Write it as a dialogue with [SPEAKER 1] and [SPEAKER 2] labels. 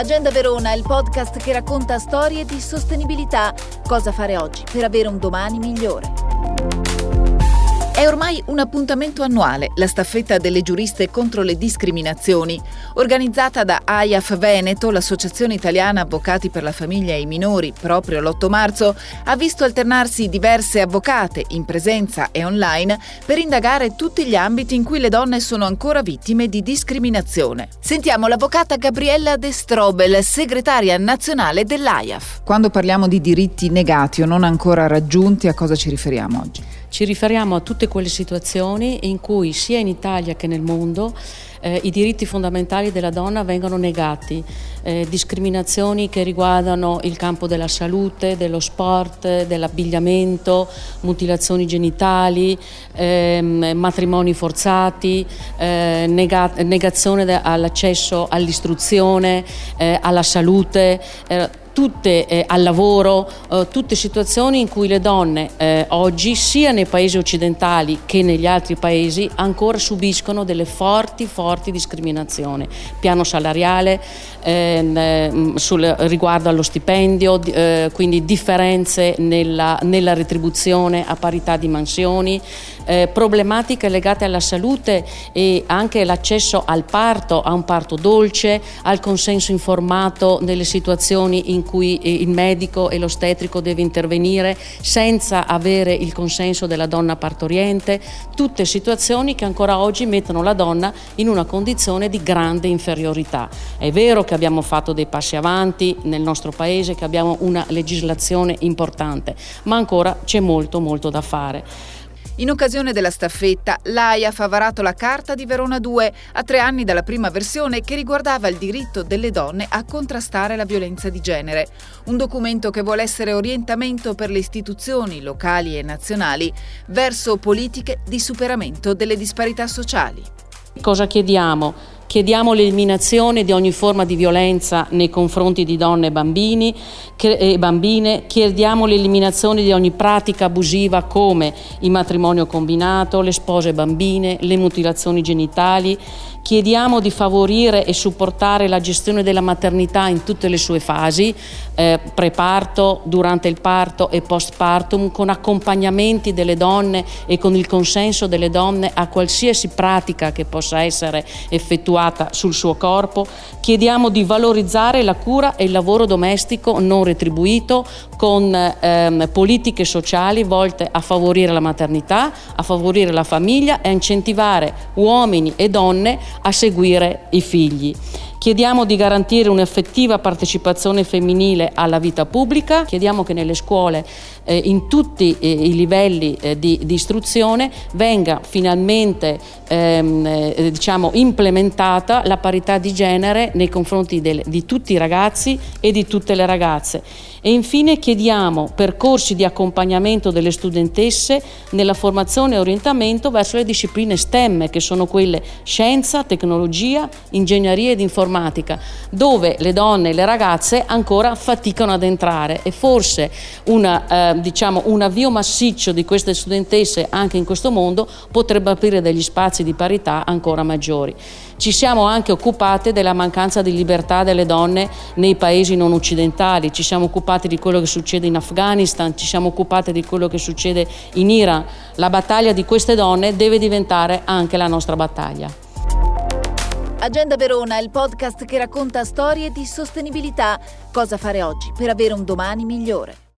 [SPEAKER 1] Agenda Verona il podcast che racconta storie di sostenibilità. Cosa fare oggi per avere un domani migliore. È ormai un appuntamento annuale, la staffetta delle giuriste contro le discriminazioni, organizzata da AIAF Veneto, l'Associazione Italiana Avvocati per la Famiglia e i Minori, proprio l'8 marzo, ha visto alternarsi diverse avvocate, in presenza e online, per indagare tutti gli ambiti in cui le donne sono ancora vittime di discriminazione. Sentiamo l'avvocata Gabriella De Strobel, segretaria nazionale dell'AIAF.
[SPEAKER 2] Quando parliamo di diritti negati o non ancora raggiunti, a cosa ci riferiamo oggi?
[SPEAKER 3] Ci riferiamo a tutte quelle situazioni in cui sia in Italia che nel mondo eh, i diritti fondamentali della donna vengono negati, eh, discriminazioni che riguardano il campo della salute, dello sport, dell'abbigliamento, mutilazioni genitali, ehm, matrimoni forzati, eh, nega- negazione all'accesso all'istruzione, eh, alla salute eh, tutte eh, al lavoro, eh, tutte situazioni in cui le donne eh, oggi, sia nei paesi occidentali che negli altri paesi, ancora subiscono delle forti, forti discriminazioni. Piano salariale, ehm, ehm sul, riguardo allo stipendio, eh, quindi differenze nella, nella, retribuzione a parità di mansioni, eh, problematiche legate alla salute e anche l'accesso al parto, a un parto dolce, al consenso informato nelle situazioni in cui eh, il medico e l'ostetrico deve intervenire senza avere il consenso della donna partoriente, tutte situazioni che ancora oggi mettono la donna in una condizione di grande inferiorità. È vero che abbiamo fatto dei passi avanti nel nostro paese, che abbiamo una legislazione importante, ma ancora c'è molto molto da fare.
[SPEAKER 1] In occasione della staffetta, l'AIAF ha varato la Carta di Verona 2, a tre anni dalla prima versione che riguardava il diritto delle donne a contrastare la violenza di genere. Un documento che vuole essere orientamento per le istituzioni locali e nazionali verso politiche di superamento delle disparità sociali.
[SPEAKER 3] Cosa chiediamo? Chiediamo l'eliminazione di ogni forma di violenza nei confronti di donne e, bambini, e bambine, chiediamo l'eliminazione di ogni pratica abusiva come il matrimonio combinato, le spose bambine, le mutilazioni genitali, Chiediamo di favorire e supportare la gestione della maternità in tutte le sue fasi, eh, preparto, durante il parto e postpartum, con accompagnamenti delle donne e con il consenso delle donne a qualsiasi pratica che possa essere effettuata sul suo corpo. Chiediamo di valorizzare la cura e il lavoro domestico non retribuito con ehm, politiche sociali volte a favorire la maternità, a favorire la famiglia e a incentivare uomini e donne a seguire i figli. Chiediamo di garantire un'effettiva partecipazione femminile alla vita pubblica, chiediamo che nelle scuole eh, in tutti eh, i livelli eh, di, di, istruzione venga finalmente ehm, eh, diciamo, implementata la parità di genere nei confronti del, di tutti i ragazzi e di tutte le ragazze. E infine chiediamo percorsi di accompagnamento delle studentesse nella formazione e orientamento verso le discipline STEM, che sono quelle scienza, tecnologia, ingegneria ed informatica, dove le donne e le ragazze ancora faticano ad entrare e forse una, eh, diciamo, un avvio massiccio di queste studentesse anche in questo mondo potrebbe aprire degli spazi di parità ancora maggiori. Ci siamo anche occupate della mancanza di libertà delle donne nei paesi non occidentali, ci siamo occupati di quello che succede in Afghanistan, ci siamo occupati di quello che succede in Iran. La battaglia di queste donne deve diventare anche la nostra battaglia.
[SPEAKER 1] Agenda Verona il podcast che racconta storie di sostenibilità. Cosa fare oggi per avere un domani migliore.